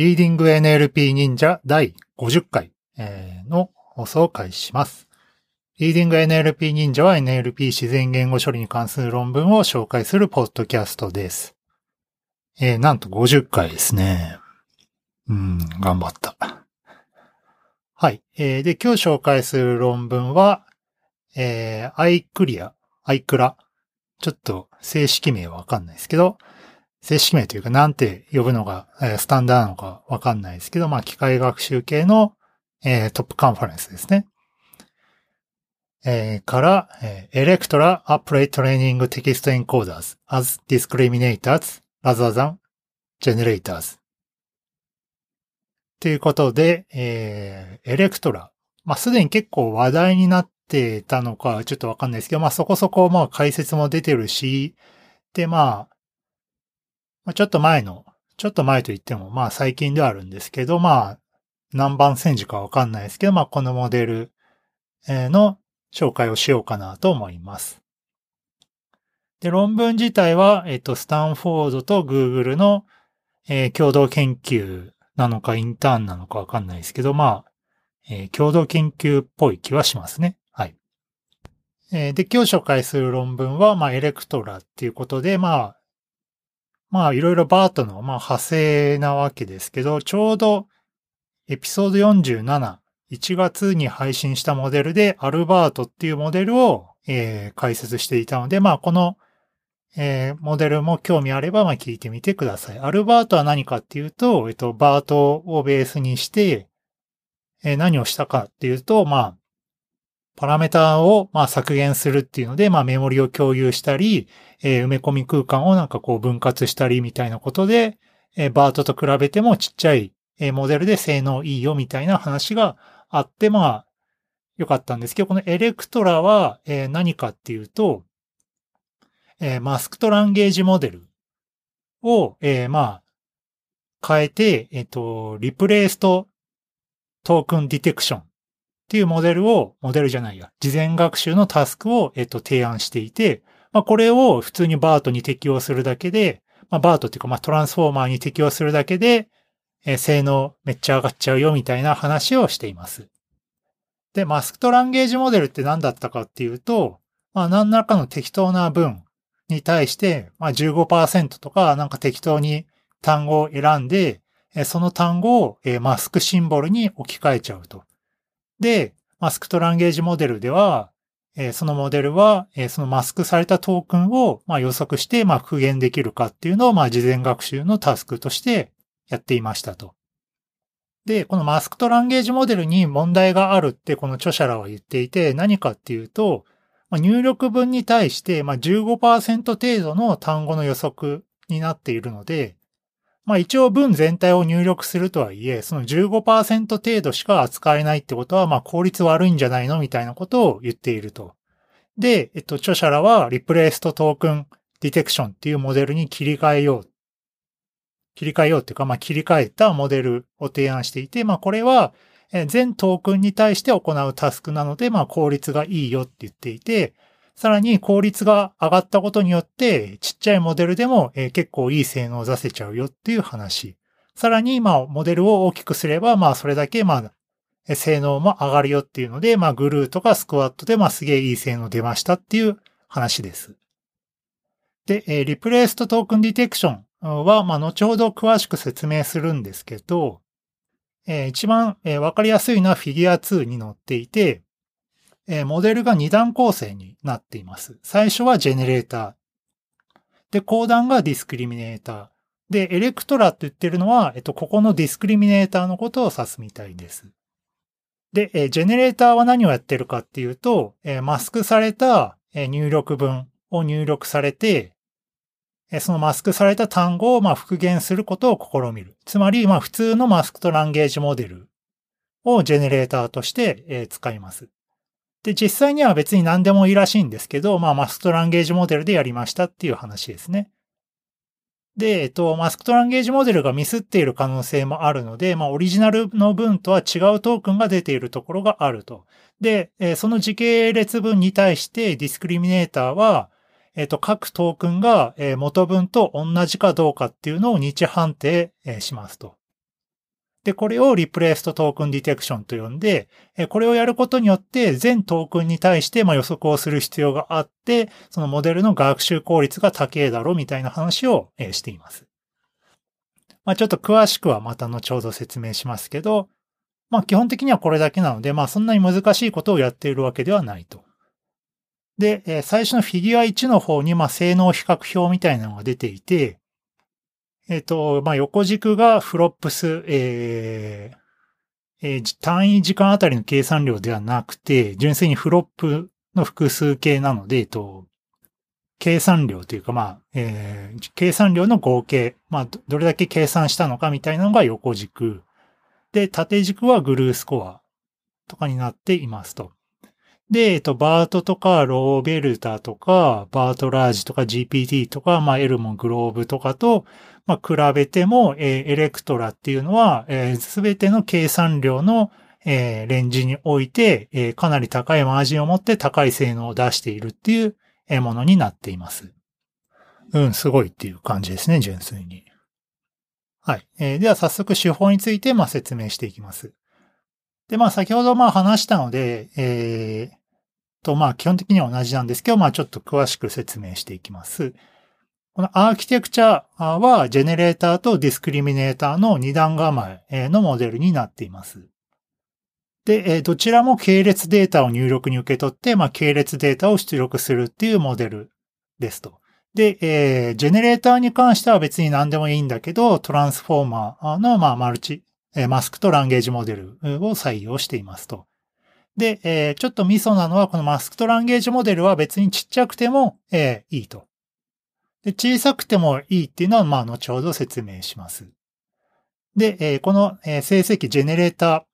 リーディング NLP 忍者第50回の放送を開始します。リーディング NLP 忍者は NLP 自然言語処理に関する論文を紹介するポッドキャストです。えー、なんと50回ですね。うん、頑張った。はい。えー、で、今日紹介する論文は、えー、iClear、iCla。ちょっと正式名はわかんないですけど、正式名というかなんて呼ぶのが、えー、スタンダーなのかわかんないですけど、まあ、機械学習系の、えー、トップカンファレンスですね。えー、から、えー、Electra Upright Training Text Encoders as Discriminators rather than Generators ということで、えー、エレクトラ。まあ、すでに結構話題になってたのかちょっとわかんないですけど、まあ、そこそこまあ解説も出てるし、で、まあ、まあ、ちょっと前の、ちょっと前と言っても、まあ最近ではあるんですけど、まあ、何番戦時かわかんないですけど、まあこのモデルの紹介をしようかなと思います。で、論文自体は、えっと、スタンフォードとグーグルの、えー、共同研究なのかインターンなのかわかんないですけど、まあ、えー、共同研究っぽい気はしますね。はい。えー、で、今日紹介する論文は、まあ、エレクトラっていうことで、まあ、まあいろいろバートの、まあ、派生なわけですけど、ちょうどエピソード47、1月に配信したモデルでアルバートっていうモデルを、えー、解説していたので、まあこの、えー、モデルも興味あれば、まあ聞いてみてください。アルバートは何かっていうと、えっと、バートをベースにして、えー、何をしたかっていうと、まあ、パラメータを、まあ、削減するっていうので、まあ、メモリを共有したり、えー、埋め込み空間をなんかこう分割したりみたいなことで、えー、バートと比べてもちっちゃい、えー、モデルで性能いいよみたいな話があって、まあ、よかったんですけど、このエレクトラは、えー、何かっていうと、えー、マスクトランゲージモデルを、えー、まあ、変えて、えっ、と、リプレイストトークンディテクションっていうモデルを、モデルじゃないや、事前学習のタスクを、えっ、と、提案していて、まあ、これを普通にバートに適用するだけで、まあ、バートっていうか、まあ、トランスフォーマーに適用するだけで、えー、性能めっちゃ上がっちゃうよみたいな話をしています。で、マスクトランゲージモデルって何だったかっていうと、まあ、何らかの適当な文に対して、まあ15%とか、なんか適当に単語を選んで、その単語をマスクシンボルに置き換えちゃうと。で、マスクトランゲージモデルでは、えー、そのモデルは、えー、そのマスクされたトークンを、まあ、予測して、まあ、復元できるかっていうのを、まあ、事前学習のタスクとしてやっていましたと。で、このマスクトランゲージモデルに問題があるってこの著者らは言っていて、何かっていうと、まあ、入力文に対して、まあ、15%程度の単語の予測になっているので、まあ一応文全体を入力するとはいえ、その15%程度しか扱えないってことは、まあ効率悪いんじゃないのみたいなことを言っていると。で、えっと、著者らはリプレイストトークンディテクションっていうモデルに切り替えよう。切り替えようっていうか、まあ切り替えたモデルを提案していて、まあこれは全トークンに対して行うタスクなので、まあ効率がいいよって言っていて、さらに効率が上がったことによって、ちっちゃいモデルでも、え、結構いい性能を出せちゃうよっていう話。さらに、まあ、モデルを大きくすれば、まあ、それだけ、まあ、性能も上がるよっていうので、まあ、グルーとかスクワットで、まあ、すげえいい性能出ましたっていう話です。で、え、リプレイストトークンディテクションは、まあ、後ほど詳しく説明するんですけど、えー、一番、えー、わかりやすいのはフィギュア2に載っていて、えー、モデルが2段構成になっています。最初はジェネレーター。で、後段がディスクリミネーター。で、エレクトラって言ってるのは、えっと、ここのディスクリミネーターのことを指すみたいです。で、えー、ジェネレーターは何をやってるかっていうと、えー、マスクされた入力文を入力されて、そのマスクされた単語をま復元することを試みる。つまり、まあ普通のマスクとランゲージモデルをジェネレーターとして使います。で、実際には別に何でもいいらしいんですけど、まあ、マスクトランゲージモデルでやりましたっていう話ですね。で、えっと、マスクトランゲージモデルがミスっている可能性もあるので、まあ、オリジナルの文とは違うトークンが出ているところがあると。で、その時系列文に対してディスクリミネーターは、えっと、各トークンが元文と同じかどうかっていうのを日判定しますと。で、これをリプレイストトークンディテクションと呼んで、これをやることによって全トークンに対して予測をする必要があって、そのモデルの学習効率が高いだろうみたいな話をしています。まあ、ちょっと詳しくはまた後ほど説明しますけど、まあ基本的にはこれだけなので、まあそんなに難しいことをやっているわけではないと。で、最初のフィギュア1の方に、まあ性能比較表みたいなのが出ていて、えっ、ー、と、まあ、横軸がフロップス、えーえー、単位時間あたりの計算量ではなくて、純粋にフロップの複数形なので、えっと、計算量というか、まあ、えー、計算量の合計、まあ、どれだけ計算したのかみたいなのが横軸。で、縦軸はグルースコアとかになっていますと。で、えっと、バートとか、ローベルタとか、バートラージとか GPT とか、まあ、エルモングローブとかと、まあ、比べても、えー、エレクトラっていうのは、す、べ、ての計算量の、えー、レンジにおいて、えー、かなり高いマージンを持って高い性能を出しているっていう、ものになっています。うん、すごいっていう感じですね、純粋に。はい。えー、では早速手法について、まあ、説明していきます。で、まあ、先ほどまあ話したので、えー、と、まあ基本的には同じなんですけど、まあちょっと詳しく説明していきます。このアーキテクチャは、ジェネレーターとディスクリミネーターの二段構えのモデルになっています。で、どちらも系列データを入力に受け取って、まあ、系列データを出力するっていうモデルですと。で、えー、ジェネレーターに関しては別に何でもいいんだけど、トランスフォーマーの、まあ、マルチ、マスクとランゲージモデルを採用していますと。で、えー、ちょっとミソなのは、このマスクとランゲージモデルは別にちっちゃくても、えー、いいと。で、小さくてもいいっていうのは、まあ、後ほど説明します。で、えー、この、えー、成績ジェネレータ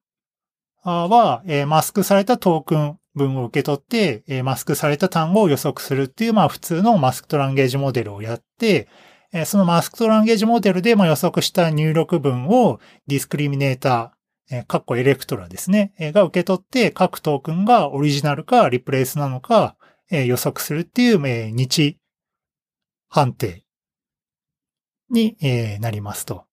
ーは、えー、マスクされたトークン文を受け取って、えー、マスクされた単語を予測するっていう、まあ、普通のマスクとランゲージモデルをやって、え、そのマスクとランゲージモデルで、まあ、予測した入力文をディスクリミネーター、えー、カッコエレクトラですね、えー、が受け取って各トークンがオリジナルかリプレイスなのか、えー、予測するっていう、えー、日判定に、えー、なりますと。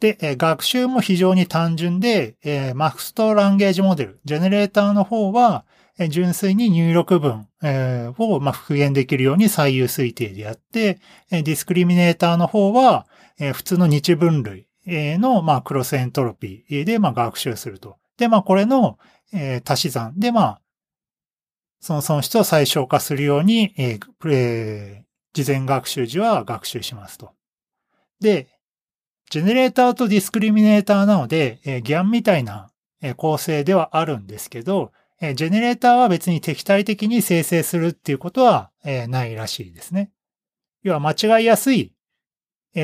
で、えー、学習も非常に単純で、えー、マクストランゲージモデル、ジェネレーターの方は、えー、純粋に入力文、えー、を、まあ、復元できるように左右推定でやって、えー、ディスクリミネーターの方は、えー、普通の日分類、の、まあ、クロスエントロピーで、まあ、学習すると。で、まあ、これの、えー、足し算で、まあ、その損失を最小化するように、えー、プレ事前学習時は学習しますと。で、ジェネレーターとディスクリミネーターなので、えー、ギャンみたいな、構成ではあるんですけど、えー、ジェネレーターは別に敵対的に生成するっていうことは、えー、ないらしいですね。要は間違いやすい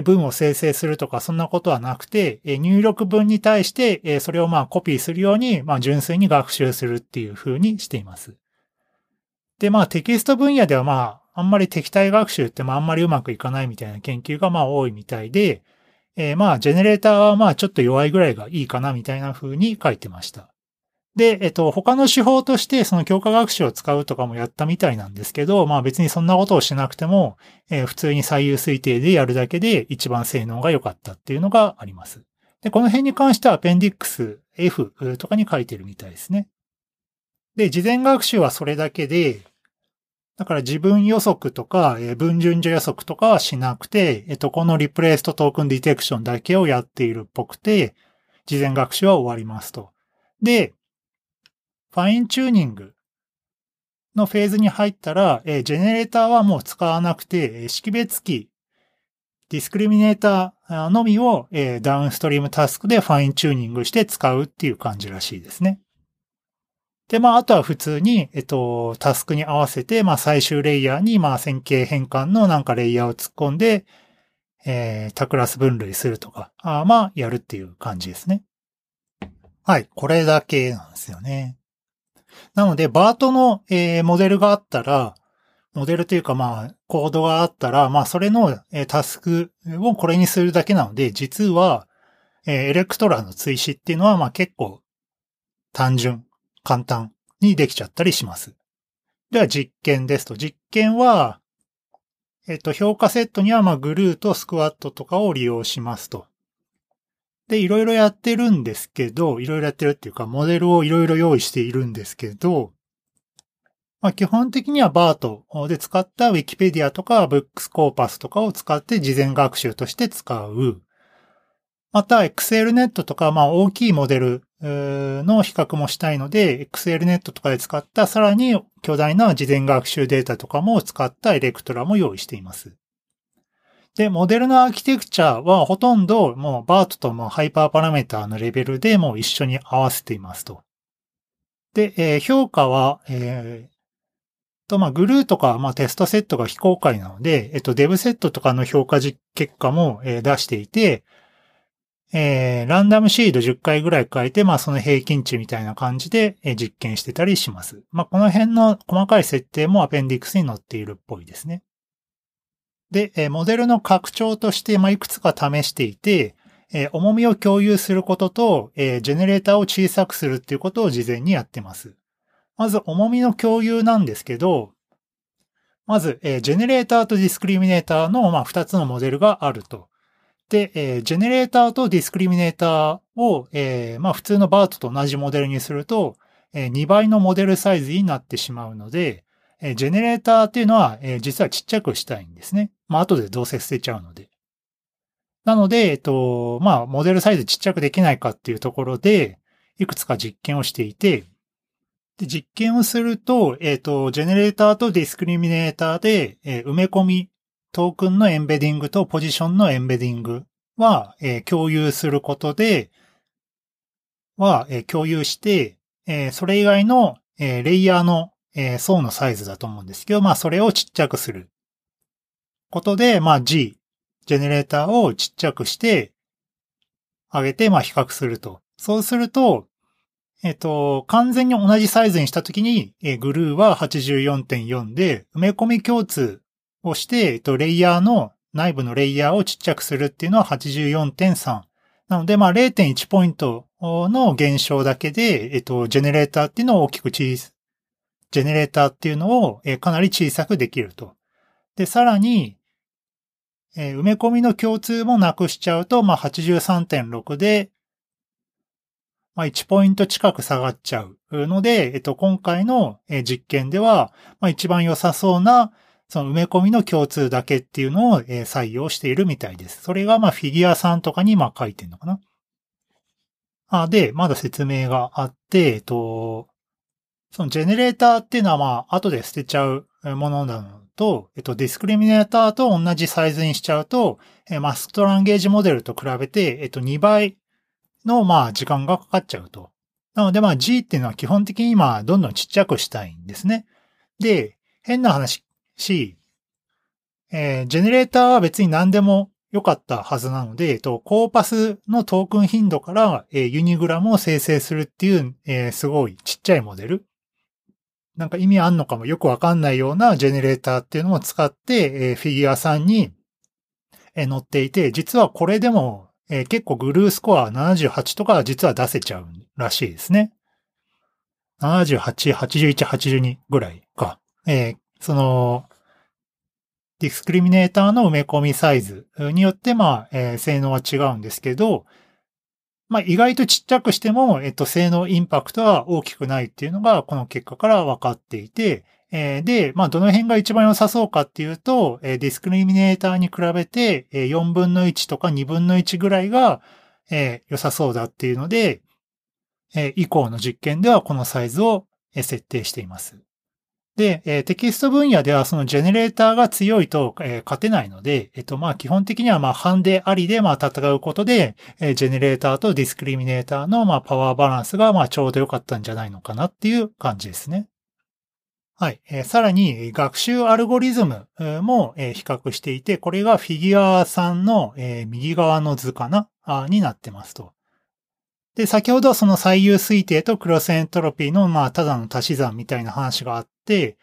文を生成するとかそんなことはなくて、入力文に対してそれをまあコピーするように、まあ純粋に学習するっていう風にしています。で、まあテキスト分野ではまああんまり敵対学習ってまああんまりうまくいかないみたいな研究がまあ多いみたいで、え、まあジェネレーターはまあちょっと弱いぐらいがいいかなみたいな風に書いてました。で、えっと、他の手法としてその強化学習を使うとかもやったみたいなんですけど、まあ別にそんなことをしなくても、えー、普通に最優推定でやるだけで一番性能が良かったっていうのがあります。で、この辺に関してはアペンディックス F とかに書いてるみたいですね。で、事前学習はそれだけで、だから次文予測とか、えー、文順序予測とかはしなくて、えっと、この replaced token detection だけをやっているっぽくて、事前学習は終わりますと。で、 fine-tuning のフェーズに入ったら、えー、 generator はもう使わなくてえ、識別器、 discriminator のみを、えー、 downstream task で fine-tuning して使うっていう感じらしいですね。で、まあ、あとは普通に、えっと、タスクに合わせて、まあ、最終レイヤーに、まあ、線形変換のなんかレイヤーを突っ込んで、えー、他クラス分類するとか、あまあ、やるっていう感じですね。はい。これだけなんですよね。なので、バートの、えー、モデルがあったら、モデルというかまあ、コードがあったら、まあ、それの、えー、タスクをこれにするだけなので、実は、えー、エレクトラの追試っていうのは、まあ結構、単純、簡単にできちゃったりします。では実験ですと、実験は、えっと、評価セットには、まあ、グルーとスクワットとかを利用しますと。で、いろいろやってるんですけど、いろいろやってるっていうか、モデルをいろいろ用意しているんですけど、まあ、基本的には BART で使った Wikipedia とか Bookscorpus とかを使って事前学習として使う。また、XLNet とか、まあ、大きいモデルの比較もしたいので、XLNet とかで使ったさらに巨大な事前学習データとかも使ったエレクトラも用意しています。で、モデルのアーキテクチャはほとんどもう BART ともハイパーパラメーターのレベルでもう一緒に合わせていますと。で、えー、評価は、えー、と、ま、グルーとか、ま、テストセットが非公開なので、えっと、デブセットとかの評価結果も、出していて、えー、ランダムシード10回ぐらい書いて、まあ、その平均値みたいな感じで、実験してたりします。まあ、この辺の細かい設定もアペンディクスに載っているっぽいですね。で、モデルの拡張として、ま、いくつか試していて、重みを共有することと、ジェネレーターを小さくするっていうことを事前にやってます。まず、重みの共有なんですけど、まず、ジェネレーターとディスクリミネーターの、ま、2つのモデルがあると。で、ジェネレーターとディスクリミネーターを、ま、普通のバートと同じモデルにすると、2倍のモデルサイズになってしまうので、ジェネレーターっていうのは、実はちっちゃくしたいんですね。まあ、後でどうせ捨てちゃうので。なので、えっと、まあ、モデルサイズちっちゃくできないかっていうところで、いくつか実験をしていて、で実験をすると、えっ、と、ジェネレーターとディスクリミネーターで、えー、埋め込み、トークンのエンベディングとポジションのエンベディングは、えー、共有することで、は、えー、共有して、え、それ以外の、え、レイヤーの、え、層のサイズだと思うんですけど、まあ、それをちっちゃくすることで、まあ、G、ジェネレーターをちっちゃくして、上げて、まあ、比較すると。そうすると、えっ、と、完全に同じサイズにしたときに、えー、グルーは84.4で、埋め込み共通をして、えっ、と、レイヤーの、内部のレイヤーをちっちゃくするっていうのは84.3。なので、まあ、0.1ポイントの減少だけで、えっ、と、ジェネレーターっていうのを大きく小さ、ジェネレーターっていうのを、えー、かなり小さくできると。で、さらに、えー、埋め込みの共通もなくしちゃうと、まあ、83.6で、まあ、1ポイント近く下がっちゃうので、えっと、今回の実験では、まあ、一番良さそうな、その埋め込みの共通だけっていうのを採用しているみたいです。それが、ま、フィギュア3とかに、ま、書いてるのかな。あ、で、まだ説明があって、えっと、そのジェネレーターっていうのは、ま、後で捨てちゃうものなのと、えっと、ディスクリミネーターと同じサイズにしちゃうと、えマスクトランゲージモデルと比べて、えっと、2倍の、まあ、時間がかかっちゃうと。なので、まあ、G っていうのは基本的に今、どんどんちっちゃくしたいんですね。で、変な話、しえー、ジェネレーターは別に何でも良かったはずなので、えっと、コーパスのトークン頻度から、えー、ユニグラムを生成するっていう、えー、すごいちっちゃいモデル。なんか意味あんのかもよくわかんないようなジェネレーターっていうのを使って、え、フィギュアさんに、えー、載っていて、実はこれでもえ、結構グルースコア78とか実は出せちゃうらしいですね。78、81、82ぐらいか。えー、その、ディスクリミネーターの埋め込みサイズによって、まあ、えー、性能は違うんですけど、まあ、意外とちっちゃくしても、えっと、性能インパクトは大きくないっていうのが、この結果から分かっていて、えー、で、まあ、どの辺が一番良さそうかっていうと、えー、ディスクリミネーターに比べて、えー、4分の1とか2分の1ぐらいが、えー、良さそうだっていうので、えー、以降の実験ではこのサイズを、設定しています。で、えー、テキスト分野ではそのジェネレーターが強いと、えー、勝てないので、えっと、まあ、基本的にはまあ、ハンデありでまあ、戦うことで、えー、ジェネレーターとディスクリミネーターのまあ、パワーバランスがまあ、ちょうど良かったんじゃないのかなっていう感じですね。はい。えー、さらに、学習アルゴリズムも、えー、比較していて、これがフィギュア3の、えー、右側の図かな？あになってますと。で、先ほどその最優推定とクロスエントロピーの、まあ、ただの足し算みたいな話があって、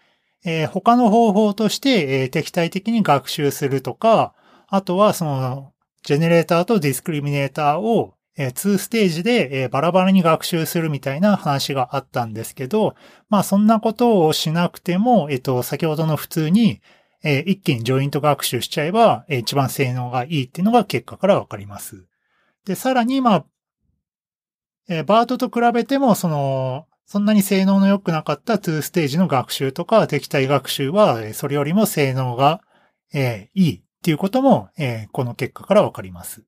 えー、他の方法として、えー、敵対的に学習するとか、あとはその、ジェネレーターとディスクリミネーターをえー、2ステージで、えー、バラバラに学習するみたいな話があったんですけど、まあそんなことをしなくても、えっ、ー、と、先ほどの普通に、えー、一気にジョイント学習しちゃえば、えー、一番性能がいいっていうのが結果からわかります。で、さらに、まあ、えー、バートと比べても、その、そんなに性能の良くなかった2ステージの学習とか敵対学習は、それよりも性能が、えー、いいっていうことも、えー、この結果からわかります。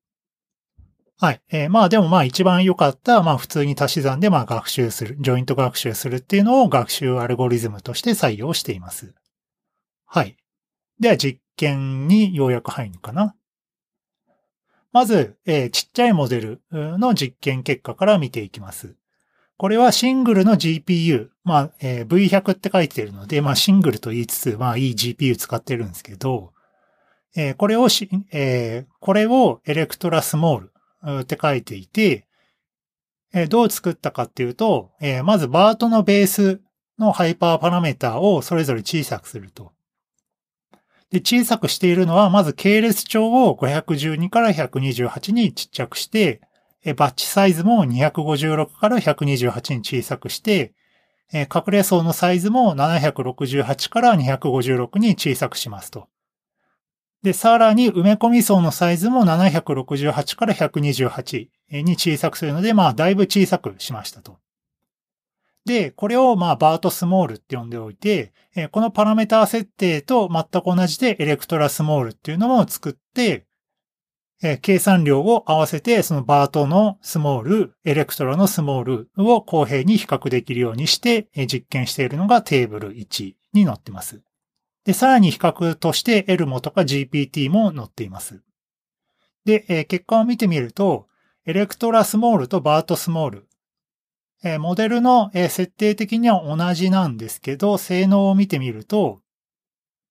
はい。えー、まあでもまあ一番良かった、まあ普通に足し算でまあ学習する、ジョイント学習するっていうのを学習アルゴリズムとして採用しています。はい。では実験にようやく入るかな。まず、えー、ちっちゃいモデルの実験結果から見ていきます。これはシングルの GPU、まあ、えー、V100 って書いてるので、まあシングルと言いつつ、まあいい GPU 使ってるんですけど、えー、これをし、えー、これをエレクトラスモールって書いていて、えー、どう作ったかっていうと、えー、まずバートのベースのハイパーパラメータをそれぞれ小さくすると。で、小さくしているのは、まず系列帳を512から128にちっちゃくして、バッチサイズも256から128に小さくして、隠れ層のサイズも768から256に小さくしますと。で、さらに埋め込み層のサイズも768から128に小さくするので、まあ、だいぶ小さくしましたと。で、これをまあ、バートスモールって呼んでおいて、このパラメータ設定と全く同じで ELECTRA small っていうのも作って、え、計算量を合わせて、その BERT の small、 ELECTRA の small を公平に比較できるようにして、え、実験しているのがテーブル1に載ってます。で、さらに比較として ELMO とか GPT も載っています。で、え、結果を見てみると、 ELECTRA small と BERT small、モデルの、設定的には同じなんですけど、性能を見てみると、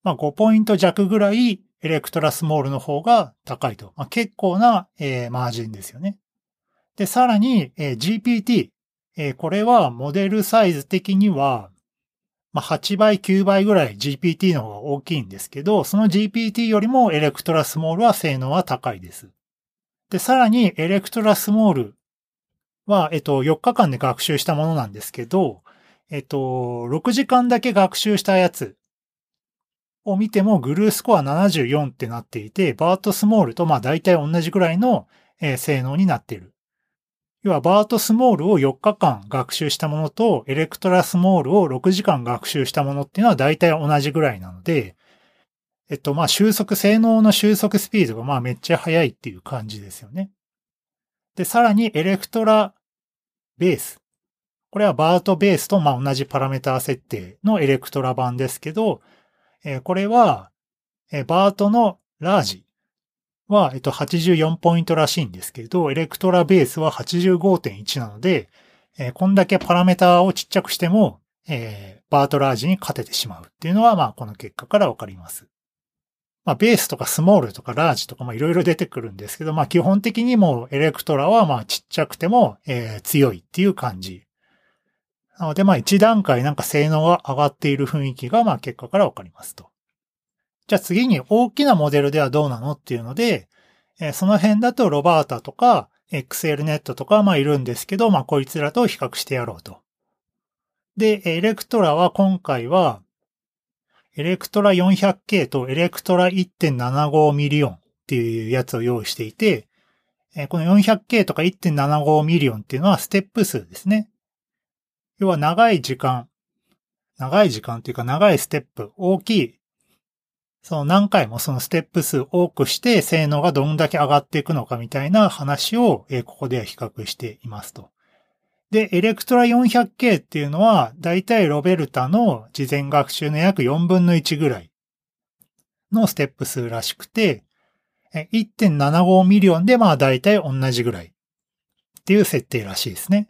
まあ、5ポイント弱ぐらい ELECTRA small の方が高いと。まあ、結構な、えー、マージンですよね。で、さらに、えー、GPT、えー、これはモデルサイズ的には、まあ、8倍、9倍ぐらい GPT の方が大きいんですけど、その GPT よりも ELECTRA small は性能は高いです。で、さらに ELECTRA small は、えっと、4日間で学習したものなんですけど、えっと、6時間だけ学習したやつを見ても GLUE score 74ってなっていて、 BERT small とまあ大体同じぐらいの、え、性能になっている。要は BERT small を4日間学習したものと、 ELECTRA small を6時間学習したものっていうのは大体同じぐらいなので、えっとまあ収束、性能の収束スピードがまあめっちゃ速いっていう感じですよね。で、さらに ELECTRA base。これは BERT base とま同じパラメータ設定の ELECTRA 版ですけど、えこれは、え BERT の large は、えっと、84ポイントらしいんですけど、 ELECTRA base は85.1なので、えこんだけパラメータをちっちゃくしても、えバートラージに勝ててしまうっていうのは、まあ、この結果からわかります。まあ、ベースとかスモールとかラージとか、まあ、いろいろ出てくるんですけど、まあ、基本的にもうエレクトラは、まあ、ちっちゃくても、えー、強いっていう感じなので、まあ一段階なんか性能が上がっている雰囲気が、まあ結果からわかりますと。じゃあ次に大きなモデルではどうなのっていうので、えその辺だとロバータとか XLNet とかまあいるんですけど、まあこいつらと比較してやろうと。で、 ELECTRA は今回は、 ELECTRA 400K と ELECTRA 1.75 million っていうやつを用意していて、この 400K とか1.75 million っていうのはステップ数ですね。要は長い時間、長い時間っていうか長いステップ、大きい、その何回もそのステップ数多くして性能がどんだけ上がっていくのかみたいな話を、ここでは比較していますと。で、 ELECTRA 400K っていうのは、だいたい RoBERTa の事前学習の約4分の1ぐらいのステップ数らしくて、1.75 million でまあだいたい同じぐらいっていう設定らしいですね。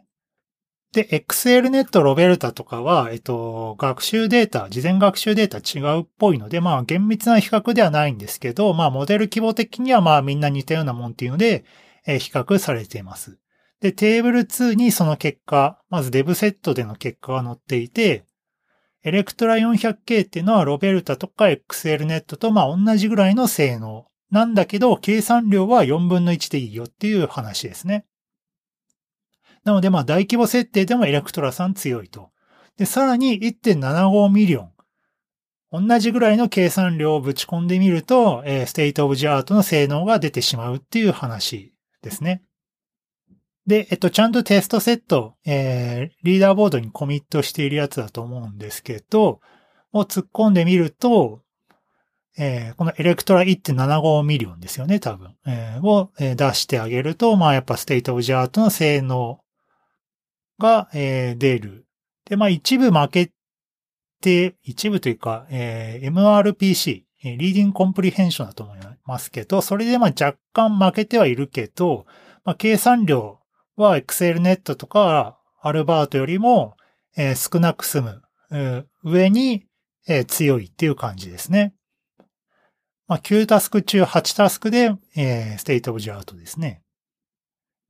で、XLNet RoBERTa とかは、えっと、学習データ、事前学習データ違うっぽいので、まあ厳密な比較ではないんですけど、まあモデル規模的にはまあみんな似たようなもんっていうので、比較されています。で、テーブル2にその結果、まずデブセットでの結果が載っていて、 ELECTRA 400K っていうのは RoBERTa とか XLNet とまあ同じぐらいの性能なんだけど、計算量は4分の1でいいよっていう話ですね。なので、まあ、大規模設定でも ELECTRA さん強いと。で、さらに1.75 million。同じぐらいの計算量をぶち込んでみると、え、 state of the art の性能が出てしまうっていう話ですね。で、えっと、ちゃんとテストセット、えー、リーダーボードにコミットしているやつだと思うんですけど、を突っ込んでみると、えー、この ELECTRA 1.75 million ですよね、多分。えー、を、出してあげると、まあやっぱ state of the art の性能が、えー、出る。で、まあ一部負けて、一部というか、えー、MRPC、 reading comprehension だと思いますけど、それでまあ若干負けてはいるけど、まあ計算量は XLNet とか ALBERT よりも、え、少なく済む、上に、え、強いっていう感じですね。まあ、9タスク中8タスクで、え、 state of the art ですね。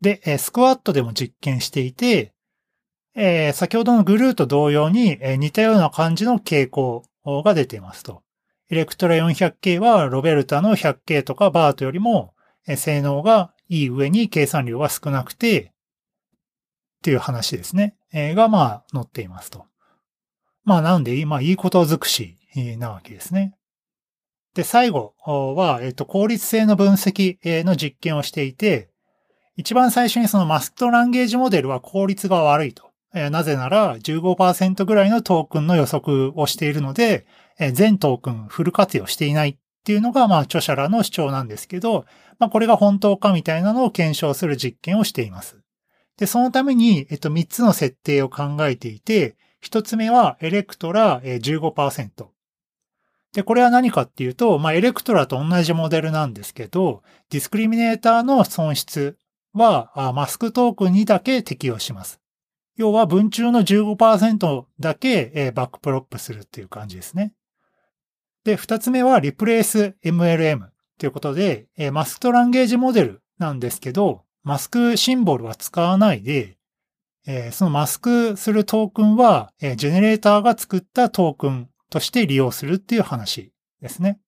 で、え、 SQuAD でも実験していて、えー、先ほどの GLUE と同様に、えー、似たような感じの傾向が出ていますと。エレクトラ 400K はロベルタの 100K とかバートよりも、えー、性能がいい上に計算量が少なくて、っていう話ですね。えー、が、まあ、載っていますと。まあ、なんで、今、いいこと尽くしなわけですね。で、最後は、えっと、効率性の分析の実験をしていて、一番最初にそのマスクトランゲージモデルは効率が悪いと。なぜなら15%ぐらいのトークンの予測をしているので、全トークンフル活用していないっていうのが、まあ、著者らの主張なんですけど、まあ、これが本当かみたいなのを検証する実験をしています。で、そのために、えっと、3つの設定を考えていて、1つ目は ELECTRA 15%。で、これは何かっていうと、まあ、 ELECTRA と同じモデルなんですけど、 discriminator の損失は、 mask token にだけ適用します。要は文中の15%だけ backprop するっていう感じですね。で、二つ目はリプレイス MLM ということで、 masked language model なんですけど、 mask symbol は使わないで、そのマスクするトークンは、 generator が作ったトークンとして利用するっていう話ですね。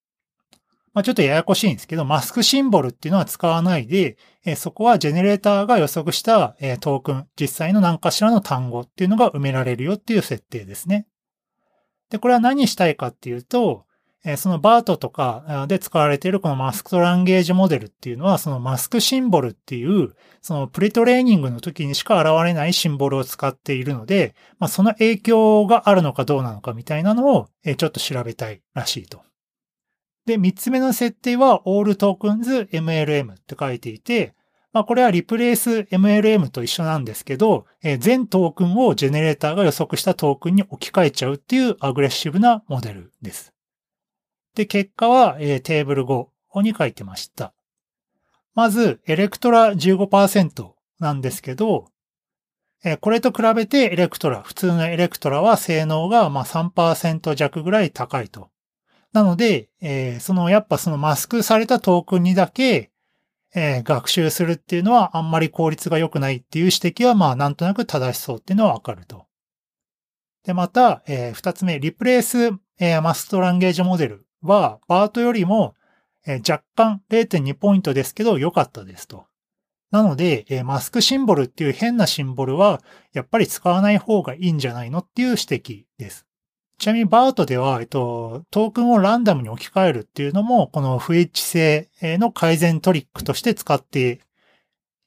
まあ、ちょっとややこしいんですけど、 mask symbol っていうのは使わないで、そこはジェネレーターが予測した、えトークン、実際の何かしらの単語っていうのが埋められるよっていう設定ですね。で、これは何したいかっていうと、そのバートとかで使われているこのマスクトランゲージモデルっていうのは、そのマスクシンボルっていう、そのプレトレーニングの時にしか現れないシンボルを使っているので、まあ、その影響があるのかどうなのかみたいなのをちょっと調べたいらしいと。で、三つ目の設定は All Tokens MLM って書いていて、まあこれはリプレイス MLM と一緒なんですけど、全トークンを generator が予測したトークンに置き換えちゃうっていうアグレッシブなモデルです。で、結果は、えー、テーブル5に書いてました。まず、 ELECTRA 15%なんですけど、えー、これと比べて ELECTRA、普通の ELECTRA は性能がまあ3%弱ぐらい高いと。なので、えー、そのやっぱそのマスクされたトークンにだけ、えー、学習するっていうのはあんまり効率が良くないっていう指摘はまあなんとなく正しそうっていうのはわかると。で、また、えー、二つ目、リプレイス、えー、マストランゲージモデルは、バートよりも、え、若干0.2ポイントですけど良かったですと。なので、え、マスクシンボルっていう変なシンボルは、やっぱり使わない方がいいんじゃないのっていう指摘です。ちなみにバートでは、えっと、トークンをランダムに置き換えるっていうのも、この不一致性の改善トリックとして使って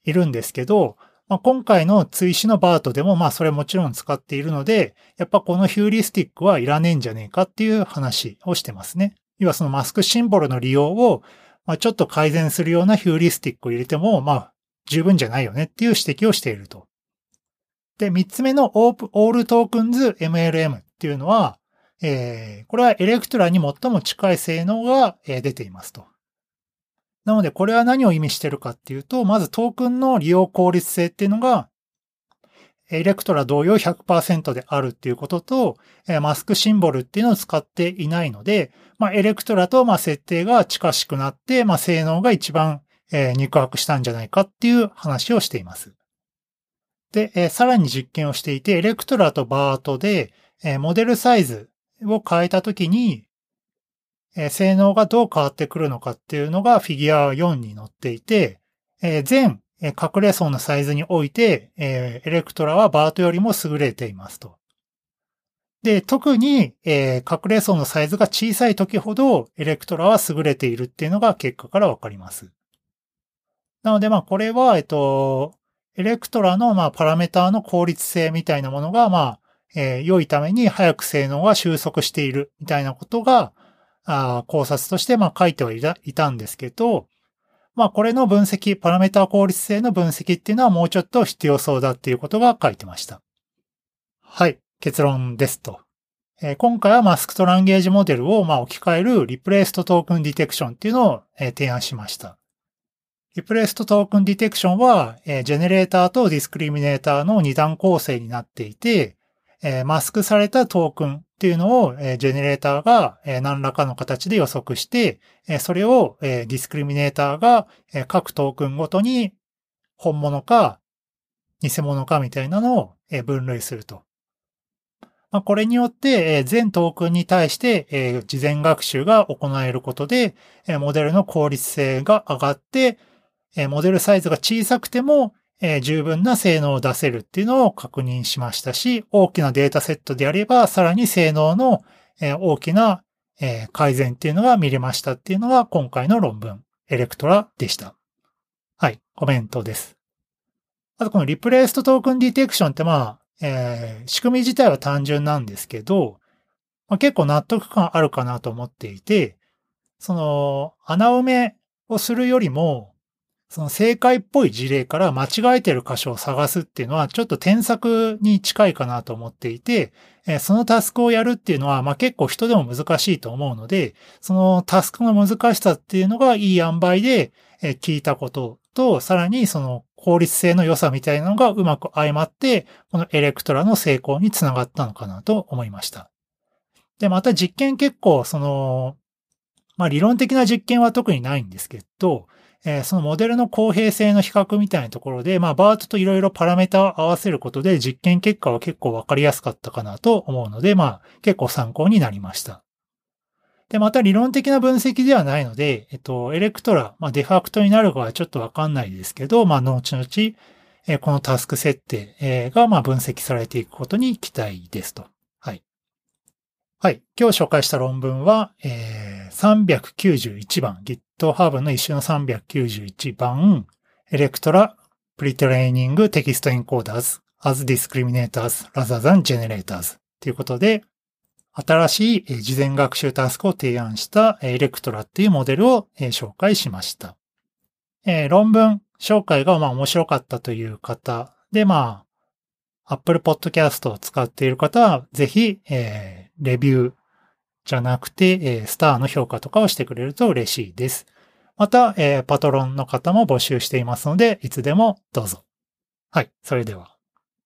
いるんですけど、まあ、今回の追試のバートでもまあそれもちろん使っているので、やっぱこのヒューリスティックはいらねえんじゃねえかっていう話をしてますね。要はそのマスクシンボルの利用を、まあ、ちょっと改善するようなヒューリスティックを入れても、まあ、十分じゃないよねっていう指摘をしていると。で、三つ目のオープ、オールトークンズ MLM っていうのは、えー、これは ELECTRA に最も近い性能が、出ていますと。なので、これは何を意味してるかっていうと、まずトークンの利用効率性っていうのが、 ELECTRA 同様100%であるっていうことと、 mask symbol っていうのを使っていないので、まあ、 ELECTRA とま設定が近しくなって、まあ、性能が一番、肉薄したんじゃないかっていう話をしています。で、さらに実験をしていて、 ELECTRA と BERT で、モデルサイズを変えたときに、性能がどう変わってくるのかっていうのがフィギュア4に載っていて、全え、隠れ層のサイズにおいて、えー、 ELECTRA は BERT よりも優れていますと。で、特に、えー、隠れ層のサイズが小さい時ほど、 ELECTRA は優れているっていうのが結果からわかります。なので、まあ、これは、えっと、エレクトラの、まあ、パラメーターの効率性みたいなものが、まあ、えー、良いために早く性能が収束しているみたいなことが、あ考察として、まあ、書いてはいたんですけど、まあ、これの分析、パラメータ効率性の分析っていうのはもうちょっと必要そうだっていうことが書いてました。はい、結論ですと。えー、今回はマスクトランゲージモデルを、ま、置き換えるリプレイストトークンディテクションっていうのを、え、提案しました。リプレイストトークンディテクションは、え、ジェネレーターとディスクリミネーターの二段構成になっていて、え、マスクされたトークンっていうのを、え、ジェネレーターが、え、何らかの形で予測して、え、それを、え、ディスクリミネーターが、え、各トークンごとに本物か偽物かみたいなのを、え、分類すると。まあ、これによって、え、全トークンに対して、え、事前学習が行えることで、え、モデルの効率性が上がって、えモデルサイズが小さくても、え十分な性能を出せるっていうのを確認しましたし、大きなデータセットであれば、さらに性能の、え大きな、え改善っていうのが見れましたっていうのが今回の論文、エレクトラでした。はい、コメントです。あとこのリプレイストトークンディテクションってまあ、えー、仕組み自体は単純なんですけど、まあ、結構納得感あるかなと思っていて、その、穴埋めをするよりも、その正解っぽい事例から間違えてる箇所を探すっていうのはちょっと添削に近いかなと思っていて、そのタスクをやるっていうのは、まあ、結構人でも難しいと思うので、そのタスクの難しさっていうのがいい塩梅で聞いたことと、さらにその効率性の良さみたいなのがうまく相まって、この ELECTRA の成功につながったのかなと思いました。で、また実験結構、その、まあ理論的な実験は特にないんですけど、えー、そのモデルの公平性の比較みたいなところで、まあ、 BERT といろいろパラメータを合わせることで実験結果は結構わかりやすかったかなと思うので、まあ、結構参考になりました。で、また理論的な分析ではないので、えっと、 ELECTRA、まあ、デファクトになるかはちょっとわかんないですけど、まあ、後々、えこのタスク設定が、ま、分析されていくことに期待ですと。はい。はい。今日紹介した論文は、えー、391番 Git、GitHub の一種の391番、 ELECTRA、pre-training text encoders、as discriminators rather than generators ということで、新しい事前学習タスクを提案した ELECTRA っていうモデルを紹介しました。論文紹介がまあ面白かったという方で、まあ、Apple Podcast を使っている方は、ぜひ、レビューじゃなくて、え、スターの評価とかをしてくれると嬉しいです。また、え、パトロンの方も募集していますので、いつでもどうぞ。はい、それでは。